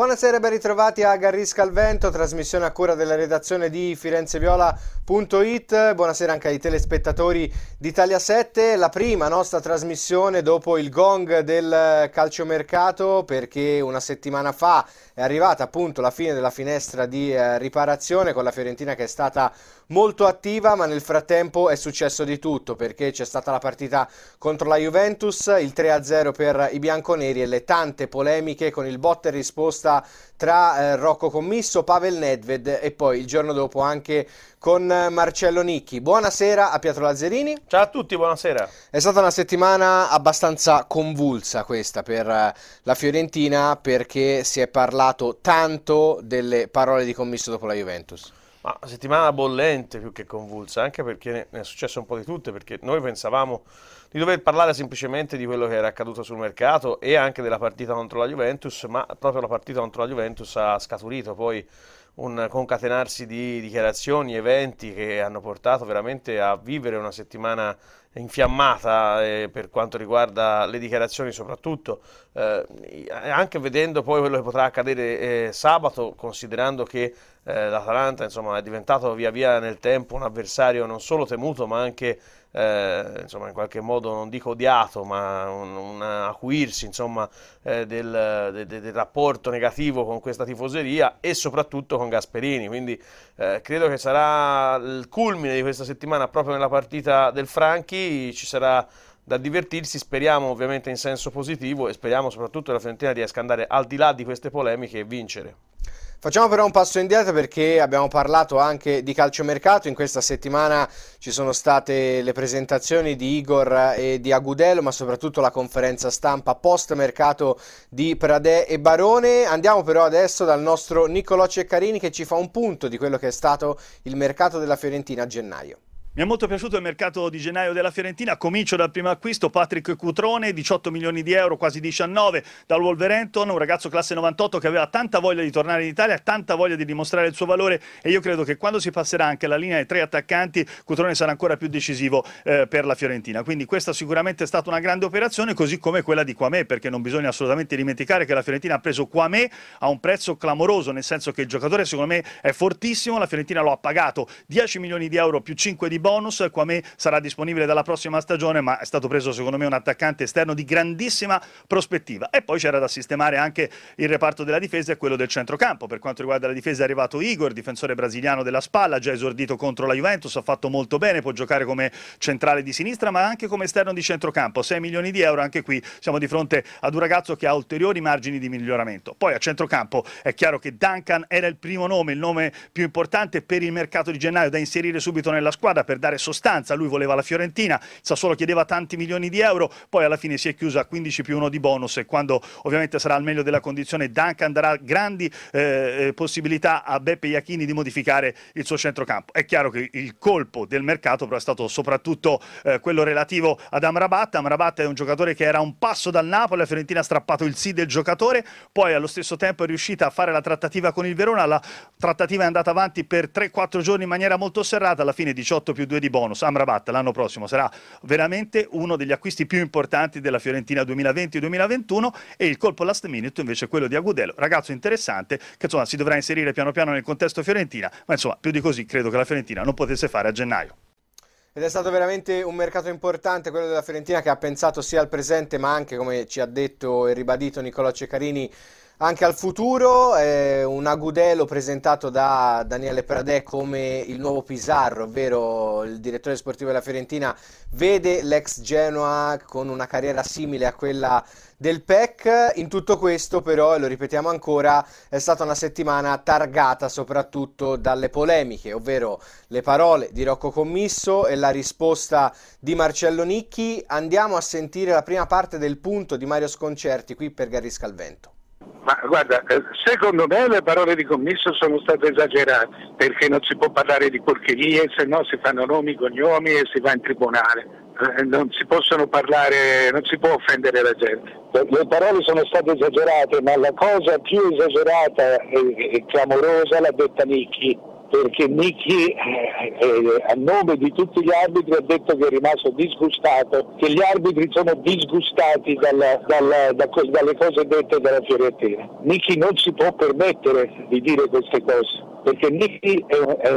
Buonasera e ben ritrovati a Garrisca al Vento, trasmissione a cura della redazione di firenzeviola.it. Buonasera anche ai telespettatori di Italia 7, la prima nostra trasmissione dopo il gong del calciomercato perché una settimana fa è arrivata appunto la fine della finestra di eh, riparazione con la Fiorentina che è stata molto attiva, ma nel frattempo è successo di tutto perché c'è stata la partita contro la Juventus, il 3-0 per i bianconeri e le tante polemiche con il botte e risposta tra eh, Rocco Commisso, Pavel Nedved e poi il giorno dopo anche con Marcello Nicchi. Buonasera a Pietro Lazzarini. Ciao a tutti, buonasera. È stata una settimana abbastanza convulsa questa per eh, la Fiorentina perché si è parlato tanto delle parole di Commisso dopo la Juventus. Ma settimana bollente più che convulsa, anche perché ne è successo un po' di tutte, perché noi pensavamo di dover parlare semplicemente di quello che era accaduto sul mercato e anche della partita contro la Juventus, ma proprio la partita contro la Juventus ha scaturito poi un concatenarsi di dichiarazioni, eventi che hanno portato veramente a vivere una settimana infiammata eh, per quanto riguarda le dichiarazioni soprattutto, eh, anche vedendo poi quello che potrà accadere eh, sabato, considerando che eh, l'Atalanta insomma, è diventato via via nel tempo un avversario non solo temuto ma anche eh, insomma, in qualche modo non dico odiato, ma un, un acuirsi insomma, eh, del, de, de, del, rapporto negativo con questa tifoseria e soprattutto con Gasperini. Quindi credo che sarà il culmine di questa settimana proprio nella partita del Franchi, ci sarà da divertirsi, speriamo ovviamente in senso positivo e speriamo soprattutto che la Fiorentina riesca ad andare al di là di queste polemiche e vincere. Facciamo però un passo indietro perché abbiamo parlato anche di calciomercato. In questa settimana ci sono state le presentazioni di Igor e di Agudelo, ma soprattutto la conferenza stampa post mercato di Pradè e Barone. Andiamo però adesso dal nostro Niccolò Ceccarini che ci fa un punto di quello che è stato il mercato della Fiorentina a gennaio. Mi è molto piaciuto il mercato di gennaio della Fiorentina. Comincio dal primo acquisto, Patrick Cutrone, 18 milioni di euro, quasi 19 dal Wolverhampton, un ragazzo classe 98 che aveva tanta voglia di tornare in Italia, tanta voglia di dimostrare il suo valore e io credo che quando si passerà anche alla linea dei tre attaccanti, Cutrone sarà ancora più decisivo eh, per la Fiorentina. Quindi questa sicuramente è stata una grande operazione, così come quella di Quamè, perché non bisogna assolutamente dimenticare che la Fiorentina ha preso Quamè a un prezzo clamoroso, nel senso che il giocatore secondo me è fortissimo, la Fiorentina lo ha pagato 10 milioni di euro più 5 di bonus, Quame sarà disponibile dalla prossima stagione, ma è stato preso secondo me un attaccante esterno di grandissima prospettiva. E poi c'era da sistemare anche il reparto della difesa e quello del centrocampo. Per quanto riguarda la difesa è arrivato Igor, difensore brasiliano della spalla, già esordito contro la Juventus, ha fatto molto bene, può giocare come centrale di sinistra, ma anche come esterno di centrocampo. 6 milioni di euro, anche qui siamo di fronte ad un ragazzo che ha ulteriori margini di miglioramento. Poi a centrocampo è chiaro che Duncan era il primo nome, il nome più importante per il mercato di gennaio da inserire subito nella squadra per dare sostanza, lui voleva la Fiorentina, Sassuolo chiedeva tanti milioni di euro, poi alla fine si è chiusa a 15 più 1 di bonus e quando ovviamente sarà al meglio della condizione Duncan darà grandi eh, eh, possibilità a Beppe Iachini di modificare il suo centrocampo. È chiaro che il colpo del mercato però è stato soprattutto eh, quello relativo ad Amrabat, Amrabat è un giocatore che era un passo dal Napoli, la Fiorentina ha strappato il sì del giocatore, poi allo stesso tempo è riuscita a fare la trattativa con il Verona, la trattativa è andata avanti per 3-4 giorni in maniera molto serrata, alla fine 18 più 2 di bonus. Amrabat l'anno prossimo sarà veramente uno degli acquisti più importanti della Fiorentina 2020-2021 e il colpo last minute invece quello di Agudelo, ragazzo interessante che insomma si dovrà inserire piano piano nel contesto Fiorentina, ma insomma più di così credo che la Fiorentina non potesse fare a gennaio. Ed è stato veramente un mercato importante quello della Fiorentina che ha pensato sia al presente ma anche, come ci ha detto e ribadito Nicolò Ceccarini, anche al futuro. Eh, un agudelo presentato da Daniele Pradè come il nuovo Pizarro, ovvero il direttore sportivo della Fiorentina, vede l'ex Genoa con una carriera simile a quella del PEC. In tutto questo, però, e lo ripetiamo ancora, è stata una settimana targata soprattutto dalle polemiche, ovvero le parole di Rocco Commisso e la risposta di Marcello Nicchi. Andiamo a sentire la prima parte del punto di Mario Sconcerti qui per Garrisca al Vento. Ma guarda, eh, secondo me le parole di commisso sono state esagerate, perché non si può parlare di porcherie, se no si fanno nomi, cognomi e si va in tribunale. Eh, non si possono parlare, non si può offendere la gente. Le parole sono state esagerate, ma la cosa più esagerata e, clamorosa l'ha detta Nicchi perché Nicky eh, eh, a nome di tutti gli arbitri ha detto che è rimasto disgustato, che gli arbitri sono disgustati dalla, dalla, da, dalle cose dette dalla Fiorentina. Nicky non si può permettere di dire queste cose, perché Nicky è, è,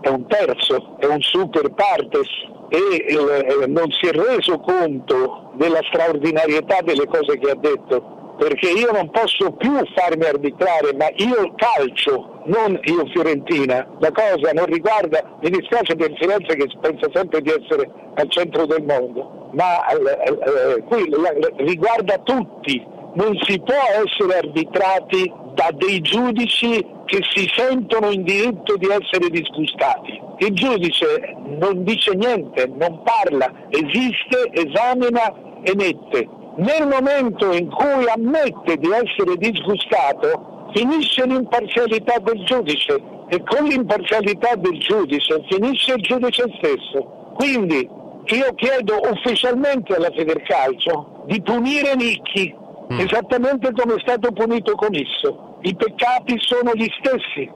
è un terzo, è un super partes e eh, non si è reso conto della straordinarietà delle cose che ha detto perché io non posso più farmi arbitrare, ma io calcio, non io Fiorentina. La cosa non riguarda, mi dispiace per Firenze che pensa sempre di essere al centro del mondo, ma eh, eh, qui riguarda tutti. Non si può essere arbitrati da dei giudici che si sentono in diritto di essere disgustati. Il giudice non dice niente, non parla, esiste, esamina, emette nel momento in cui ammette di essere disgustato, finisce l'imparzialità del giudice e con l'imparzialità del giudice finisce il giudice stesso. Quindi io chiedo ufficialmente alla Federcalcio di punire Nicchi, mm. esattamente come è stato punito Comisso. I peccati sono gli stessi.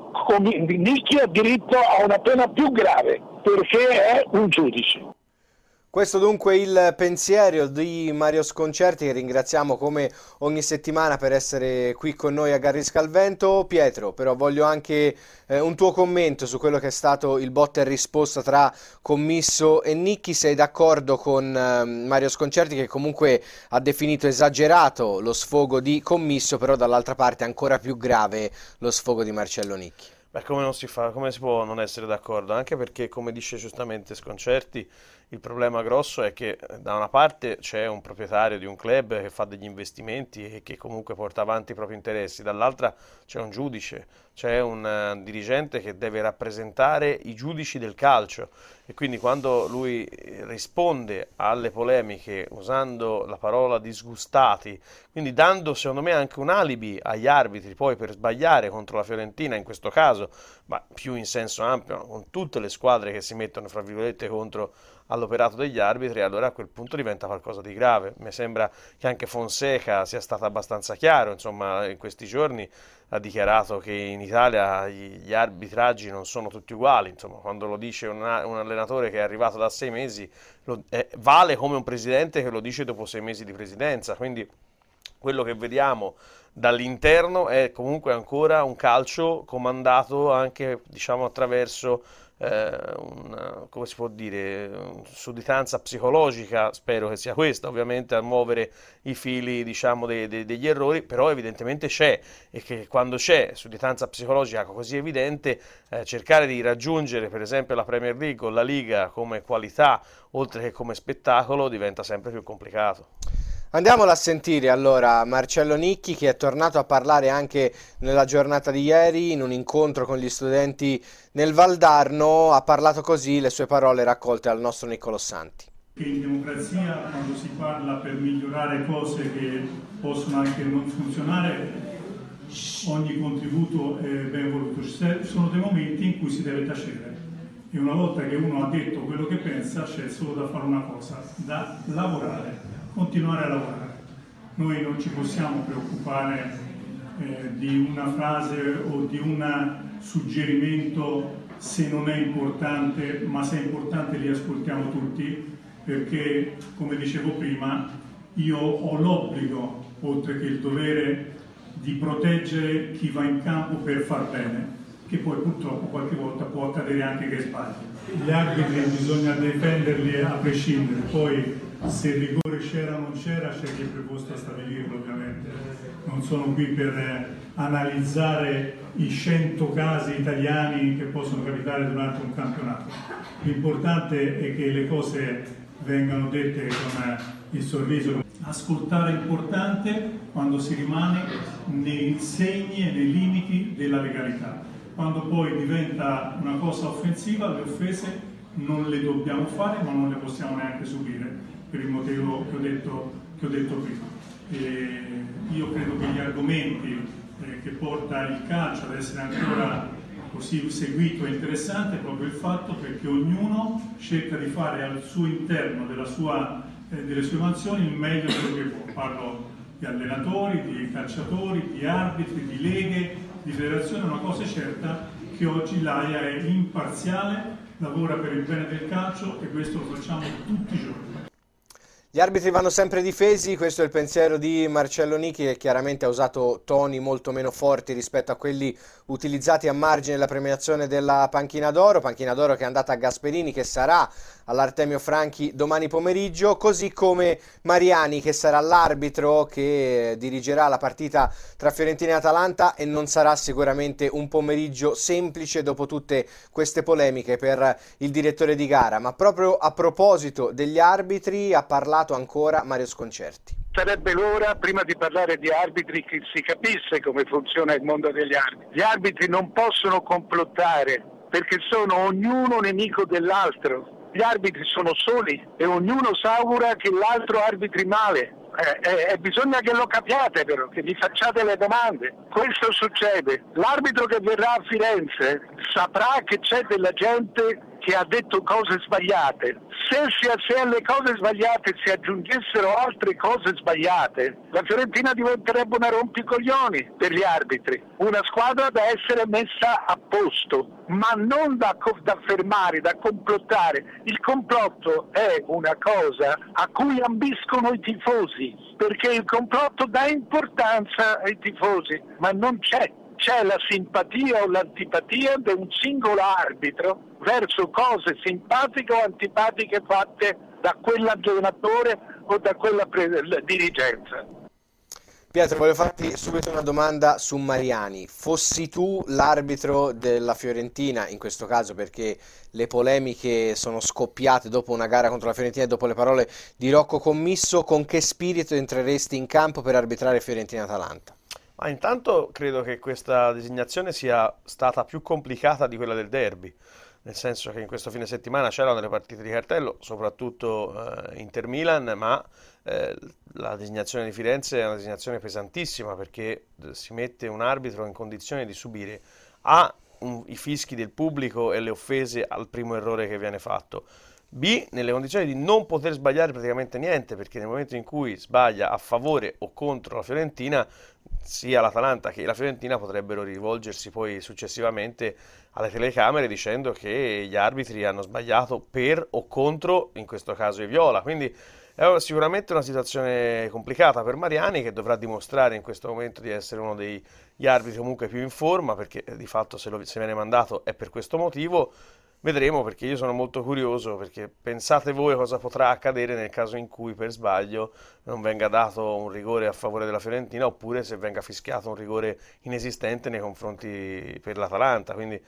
Nicchi ha diritto a una pena più grave perché è un giudice. Questo dunque il pensiero di Mario Sconcerti che ringraziamo come ogni settimana per essere qui con noi a Garrisca al Vento. Pietro, però voglio anche eh, un tuo commento su quello che è stato il botta e risposta tra Commisso e Nicchi. Sei d'accordo con eh, Mario Sconcerti che comunque ha definito esagerato lo sfogo di Commisso, però dall'altra parte ancora più grave lo sfogo di Marcello Nicchi? Beh, come, si fa, come si può non essere d'accordo? Anche perché, come dice giustamente Sconcerti, il problema grosso è che eh, da una parte c'è un proprietario di un club che fa degli investimenti e che comunque porta avanti i propri interessi, dall'altra c'è un giudice, c'è un uh, dirigente che deve rappresentare i giudici del calcio. E quindi quando lui eh, risponde alle polemiche usando la parola disgustati, quindi dando secondo me anche un alibi agli arbitri poi per sbagliare contro la Fiorentina in questo caso, ma più in senso ampio, con tutte le squadre che si mettono fra virgolette contro all'operato degli arbitri, allora a quel punto diventa qualcosa di grave. Mi sembra che anche Fonseca sia stato abbastanza chiaro, insomma, in questi giorni ha dichiarato che in Italia gli arbitraggi non sono tutti uguali, insomma, quando lo dice una, un allenatore che è arrivato da sei mesi, lo, eh, vale come un presidente che lo dice dopo sei mesi di presidenza, quindi quello che vediamo dall'interno è comunque ancora un calcio comandato anche diciamo attraverso una, come si può dire, sudditanza psicologica, spero che sia questa, ovviamente a muovere i fili diciamo, de, de, degli errori, però evidentemente c'è e che quando c'è sudditanza psicologica così evidente, eh, cercare di raggiungere per esempio la Premier League o la Liga come qualità oltre che come spettacolo diventa sempre più complicato. Andiamola a sentire allora Marcello Nicchi che è tornato a parlare anche nella giornata di ieri in un incontro con gli studenti nel Valdarno, ha parlato così le sue parole raccolte al nostro Niccolò Santi. In democrazia quando si parla per migliorare cose che possono anche non funzionare, ogni contributo è ben voluto. Sono dei momenti in cui si deve tacere e una volta che uno ha detto quello che pensa c'è solo da fare una cosa, da lavorare continuare a lavorare. Noi non ci possiamo preoccupare eh, di una frase o di un suggerimento se non è importante, ma se è importante li ascoltiamo tutti, perché come dicevo prima, io ho l'obbligo, oltre che il dovere, di proteggere chi va in campo per far bene, che poi purtroppo qualche volta può accadere anche che sbagli. Gli arbitri bisogna difenderli a prescindere, poi se il rigore c'era o non c'era c'è chi è preposto a stabilirlo ovviamente. Non sono qui per eh, analizzare i 100 casi italiani che possono capitare durante un campionato. L'importante è che le cose vengano dette con eh, il sorriso. Ascoltare è importante quando si rimane nei segni e nei limiti della legalità. Quando poi diventa una cosa offensiva, le offese non le dobbiamo fare ma non le possiamo neanche subire per il motivo che ho detto, che ho detto prima. E io credo che gli argomenti eh, che porta il calcio ad essere ancora così seguito e interessante è proprio il fatto perché ognuno cerca di fare al suo interno sua, eh, delle sue mansioni il meglio di quello che può. Parlo di allenatori, di calciatori, di arbitri, di leghe, di federazioni, una cosa è certa che oggi l'AIA è imparziale, lavora per il bene del calcio e questo lo facciamo tutti i giorni. Gli arbitri vanno sempre difesi, questo è il pensiero di Marcello Nicchi che chiaramente ha usato toni molto meno forti rispetto a quelli utilizzati a margine della premiazione della Panchina d'Oro, Panchina d'Oro che è andata a Gasperini che sarà all'Artemio Franchi domani pomeriggio, così come Mariani che sarà l'arbitro che dirigerà la partita tra Fiorentina e Atalanta e non sarà sicuramente un pomeriggio semplice dopo tutte queste polemiche per il direttore di gara, ma proprio a proposito degli arbitri ha parlato ancora Mario Sconcerti. Sarebbe l'ora, prima di parlare di arbitri, che si capisse come funziona il mondo degli arbitri. Gli arbitri non possono complottare perché sono ognuno nemico dell'altro gli arbitri sono soli e ognuno s'augura che l'altro arbitri male. Eh, eh, bisogna che lo capiate però, che vi facciate le domande. Questo succede. L'arbitro che verrà a Firenze saprà che c'è della gente che ha detto cose sbagliate. Se, se, alle cose sbagliate si aggiungessero altre cose sbagliate, la Fiorentina diventerebbe una rompicoglioni per gli arbitri, una squadra da essere messa a posto, ma non da, da fermare, da complottare. Il complotto è una cosa a cui ambiscono i tifosi, perché il complotto dà importanza ai tifosi, ma non c'è c'è la simpatia o l'antipatia di un singolo arbitro verso cose simpatiche o antipatiche fatte da quell'allenatore o da quella pre- dirigenza. Pietro, voglio farti subito una domanda su Mariani. Fossi tu l'arbitro della Fiorentina, in questo caso perché le polemiche sono scoppiate dopo una gara contro la Fiorentina e dopo le parole di Rocco Commisso, con che spirito entreresti in campo per arbitrare Fiorentina-Atalanta? Ma intanto credo che questa designazione sia stata più complicata di quella del derby, nel senso che in questo fine settimana c'erano delle partite di cartello, soprattutto eh, Inter-Milan, ma eh, la designazione di Firenze è una designazione pesantissima perché eh, si mette un arbitro in condizione di subire A un, i fischi del pubblico e le offese al primo errore che viene fatto. B, nelle condizioni di non poter sbagliare praticamente niente, perché nel momento in cui sbaglia a favore o contro la Fiorentina, sia l'Atalanta che la Fiorentina potrebbero rivolgersi poi successivamente alle telecamere dicendo che gli arbitri hanno sbagliato per o contro, in questo caso i Viola. Quindi è sicuramente una situazione complicata per Mariani che dovrà dimostrare in questo momento di essere uno degli arbitri comunque più in forma, perché di fatto se, lo, se viene mandato è per questo motivo. Vedremo perché io sono molto curioso perché pensate voi cosa potrà accadere nel caso in cui per sbaglio non venga dato un rigore a favore della Fiorentina oppure se venga fischiato un rigore inesistente nei confronti per l'Atalanta. Quindi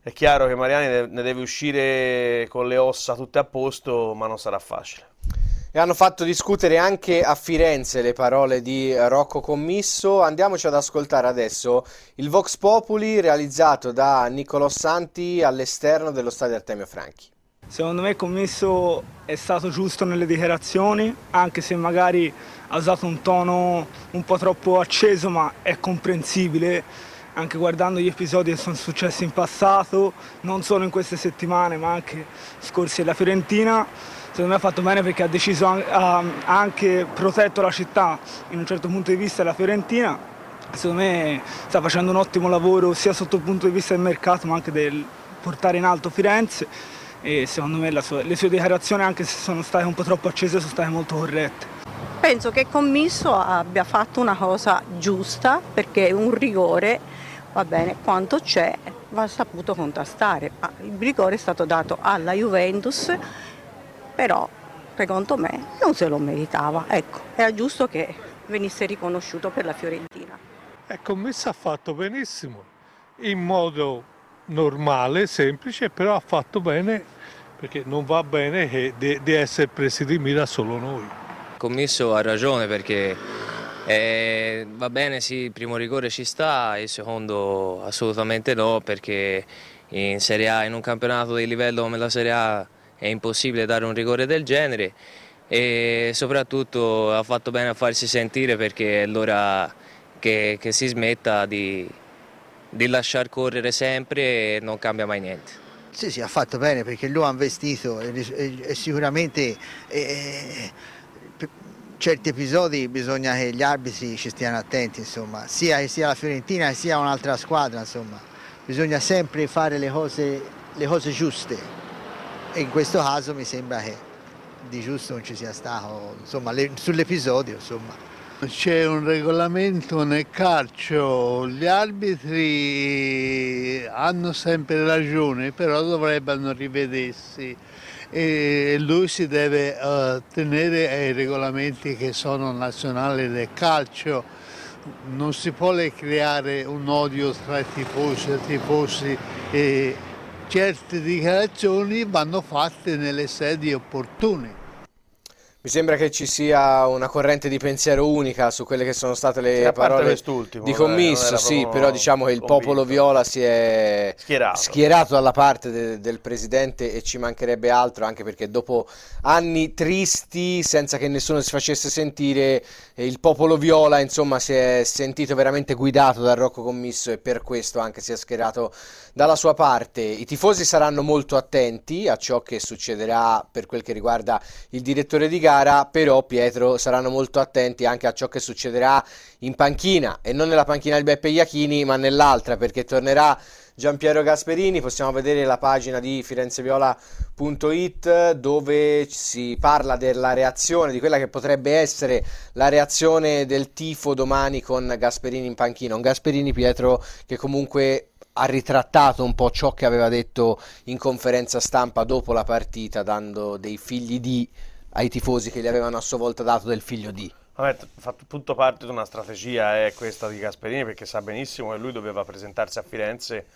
è chiaro che Mariani ne deve uscire con le ossa tutte a posto, ma non sarà facile e hanno fatto discutere anche a Firenze le parole di Rocco Commisso. Andiamoci ad ascoltare adesso il Vox Populi realizzato da Niccolò Santi all'esterno dello stadio Artemio Franchi. Secondo me Commisso è stato giusto nelle dichiarazioni, anche se magari ha usato un tono un po' troppo acceso, ma è comprensibile anche guardando gli episodi che sono successi in passato, non solo in queste settimane, ma anche scorsi alla Fiorentina secondo me ha fatto bene perché ha deciso ha anche protetto la città in un certo punto di vista la Fiorentina secondo me sta facendo un ottimo lavoro sia sotto il punto di vista del mercato ma anche del portare in alto Firenze e secondo me sua, le sue dichiarazioni anche se sono state un po' troppo accese sono state molto corrette. Penso che Commisso abbia fatto una cosa giusta perché un rigore va bene quanto c'è va saputo contrastare. Il rigore è stato dato alla Juventus però secondo me non se lo meritava. Ecco, era giusto che venisse riconosciuto per la Fiorentina. Ecco, Messa ha fatto benissimo, in modo normale, semplice, però ha fatto bene perché non va bene che di de essere presi di mira solo noi. Commisso ha ragione perché eh, va bene, sì, il primo rigore ci sta, il secondo assolutamente no perché in Serie A, in un campionato di livello come la Serie A è impossibile dare un rigore del genere e soprattutto ha fatto bene a farsi sentire perché è l'ora che, che, si smetta di, di lasciar correre sempre e non cambia mai niente. Sì, sì, ha fatto bene perché lo ha investito e, e, e sicuramente eh, certi episodi bisogna che gli arbitri ci stiano attenti, insomma, sia che sia la Fiorentina sia un'altra squadra, insomma bisogna sempre fare le cose, le cose giuste e in questo caso mi sembra che di giusto non ci sia stato, insomma, le, sull'episodio, insomma. C'è un regolamento nel calcio, gli arbitri hanno sempre ragione, però dovrebbero rivedersi e lui si deve uh, tenere ai regolamenti che sono nazionali del calcio. Non si può creare un odio tra tifosi tifosi e certe dichiarazioni vanno fatte nelle sedi opportune. Mi sembra che ci sia una corrente di pensiero unica su quelle che sono state le sì, parole di commisso, sì, però diciamo che il convinto. popolo viola si è schierato, schierato dalla parte de- del presidente e ci mancherebbe altro, anche perché dopo anni tristi, senza che nessuno si facesse sentire, il popolo viola insomma si è sentito veramente guidato dal Rocco Commisso e per questo anche si è schierato dalla sua parte. I tifosi saranno molto attenti a ciò che succederà per quel che riguarda il direttore di gara gara, però Pietro saranno molto attenti anche a ciò che succederà in panchina. E non nella panchina di Beppe Iachini, ma nell'altra, perché tornerà Giampiero Gasperini, possiamo vedere la pagina di firenzeviola.it dove si parla della reazione, di quella che potrebbe essere la reazione del tifo domani con Gasperini in panchina, un Gasperini Pietro che comunque ha ritrattato un po' ciò che aveva detto in conferenza stampa dopo la partita, dando dei figli di ai tifosi che gli avevano a sua volta dato del figlio di. Vabbè, fa tutto parte di una strategia è questa di Gasperini perché sa benissimo che lui doveva presentarsi a Firenze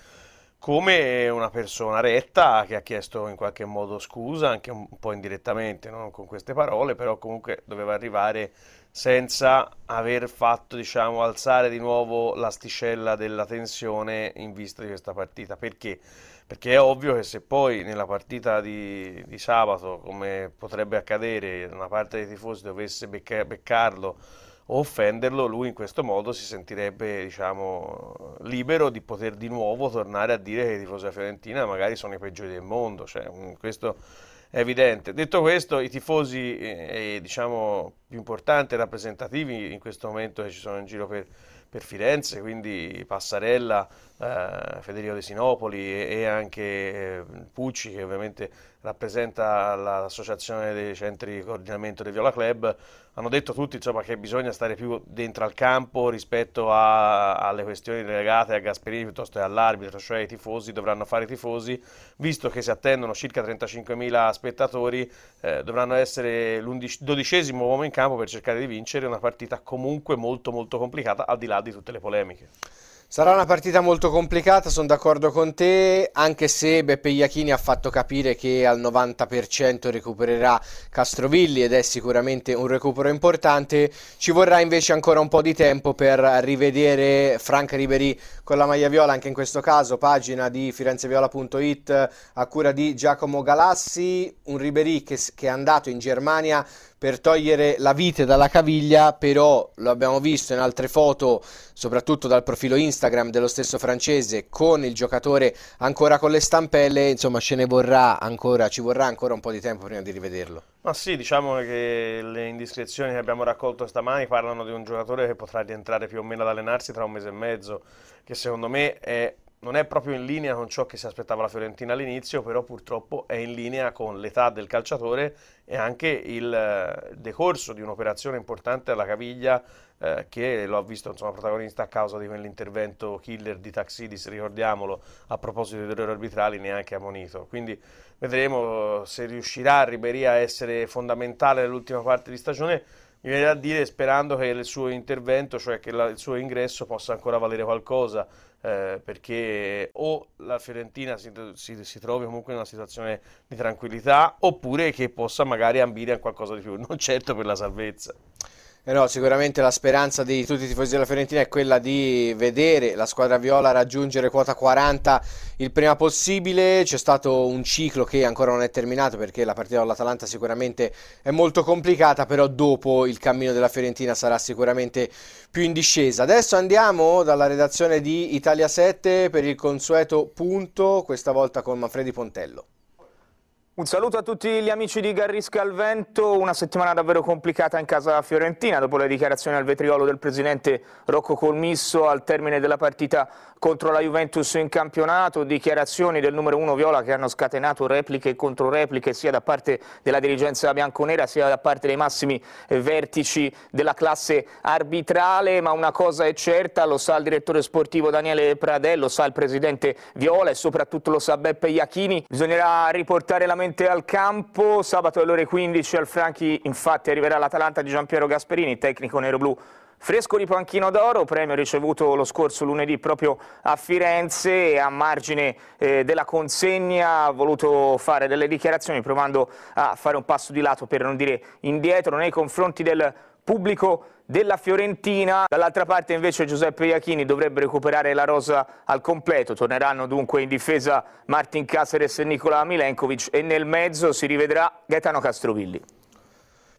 come una persona retta che ha chiesto in qualche modo scusa, anche un po' indirettamente, non con queste parole, però comunque doveva arrivare senza aver fatto, diciamo, alzare di nuovo l'asticella della tensione in vista di questa partita. Perché? Perché è ovvio che se poi nella partita di, di sabato, come potrebbe accadere, una parte dei tifosi dovesse becca, beccarlo o offenderlo, lui in questo modo si sentirebbe diciamo, libero di poter di nuovo tornare a dire che i tifosi della Fiorentina magari sono i peggiori del mondo. Cioè, questo è evidente. Detto questo, i tifosi eh, diciamo, più importanti e rappresentativi in questo momento che ci sono in giro per, per Firenze, quindi Passarella, eh, Federico De Sinopoli e, e anche eh, Pucci, che ovviamente rappresenta l'associazione dei centri di coordinamento del Viola Club, hanno detto tutti insomma, che bisogna stare più dentro al campo rispetto a, alle questioni legate a Gasperini piuttosto che all'arbitro, cioè i tifosi dovranno fare i tifosi, visto che si attendono circa 35.000 spettatori, eh, dovranno essere il dodicesimo uomo in campo per cercare di vincere una partita comunque molto molto complicata al di là di tutte le polemiche. Sarà una partita molto complicata, sono d'accordo con te, anche se Beppe Iachini ha fatto capire che al 90% recupererà Castrovilli ed è sicuramente un recupero importante. Ci vorrà invece ancora un po' di tempo per rivedere Franca Ribery con la maglia viola, anche in questo caso pagina di firenzeviola.it a cura di Giacomo Galassi, un Ribery che, che è andato in Germania per togliere la vite dalla caviglia, però lo abbiamo visto in altre foto, soprattutto dal profilo Instagram dello stesso francese, con il giocatore ancora con le stampelle, insomma ce ne vorrà ancora, ci vorrà ancora un po' di tempo prima di rivederlo. Ma sì, diciamo che le indiscrezioni che abbiamo raccolto stamani parlano di un giocatore che potrà rientrare più o meno ad allenarsi tra un mese e mezzo, che secondo me è non è proprio in linea con ciò che si aspettava la Fiorentina all'inizio, però purtroppo è in linea con l'età del calciatore e anche il eh, decorso di un'operazione importante alla caviglia eh, che lo ha visto insomma, protagonista a causa di quell'intervento killer di Taxidis, ricordiamolo, a proposito dei errori arbitrali neanche ammonito. Quindi vedremo se riuscirà Ribery a essere fondamentale nell'ultima parte di stagione mi viene da dire sperando che il suo intervento, cioè che la, il suo ingresso possa ancora valere qualcosa, eh, perché o la Fiorentina si, si, si, trovi comunque in una situazione di tranquillità, oppure che possa magari ambire a qualcosa di più, non certo per la salvezza. Eh no, sicuramente la speranza di tutti i tifosi della Fiorentina è quella di vedere la squadra viola raggiungere quota 40 il prima possibile. C'è stato un ciclo che ancora non è terminato perché la partita con l'Atalanta sicuramente è molto complicata, però dopo il cammino della Fiorentina sarà sicuramente più in discesa. Adesso andiamo dalla redazione di Italia 7 per il consueto punto, questa volta con Manfredi Pontello. Un saluto a tutti gli amici di Garrisca al Vento, una settimana davvero complicata in casa fiorentina dopo le dichiarazioni al vetriolo del presidente Rocco Colmisso al termine della partita contro la Juventus in campionato, dichiarazioni del numero uno Viola che hanno scatenato repliche e controrepliche sia da parte della dirigenza bianconera sia da parte dei massimi vertici della classe arbitrale, ma una cosa è certa, lo sa il direttore sportivo Daniele Pradello, lo sa il presidente Viola e soprattutto lo sa Beppe Iachini, bisognerà riportare la mente al campo, sabato alle ore 15 al Franchi infatti arriverà l'Atalanta di Giampiero Gasperini, tecnico nero-blu Fresco di panchino d'oro, premio ricevuto lo scorso lunedì proprio a Firenze e a margine eh, della consegna ha voluto fare delle dichiarazioni provando a fare un passo di lato per non dire indietro nei confronti del pubblico della Fiorentina. Dall'altra parte invece Giuseppe Iachini dovrebbe recuperare la rosa al completo, torneranno dunque in difesa Martin Caceres e Nicola Milenkovic e nel mezzo si rivedrà Gaetano Castrovilli.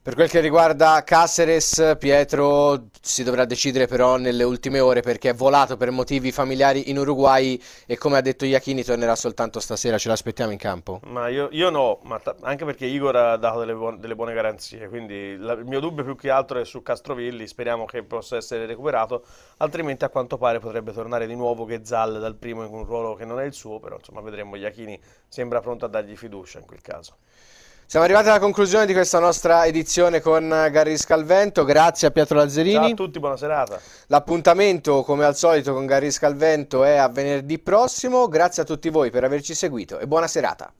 Per quel che riguarda Caceres, Pietro si dovrà decidere però nelle ultime ore perché è volato per motivi familiari in Uruguay e come ha detto Iachini tornerà soltanto stasera, ce l'aspettiamo in campo? Ma io, io no, ma t- anche perché Igor ha dato delle, buone, delle buone garanzie, quindi la, il mio dubbio più che altro è su Castrovilli, speriamo che possa essere recuperato, altrimenti a quanto pare potrebbe tornare di nuovo Ghezal dal primo in un ruolo che non è il suo, però insomma vedremo, Iachini sembra pronto a dargli fiducia in quel caso. Siamo arrivati alla conclusione di questa nostra edizione con Gary Scalvento, grazie a Pietro Lazzarini. Ciao a tutti, buona serata. L'appuntamento, come al solito, con Gary Scalvento è a venerdì prossimo. Grazie a tutti voi per averci seguito e buona serata.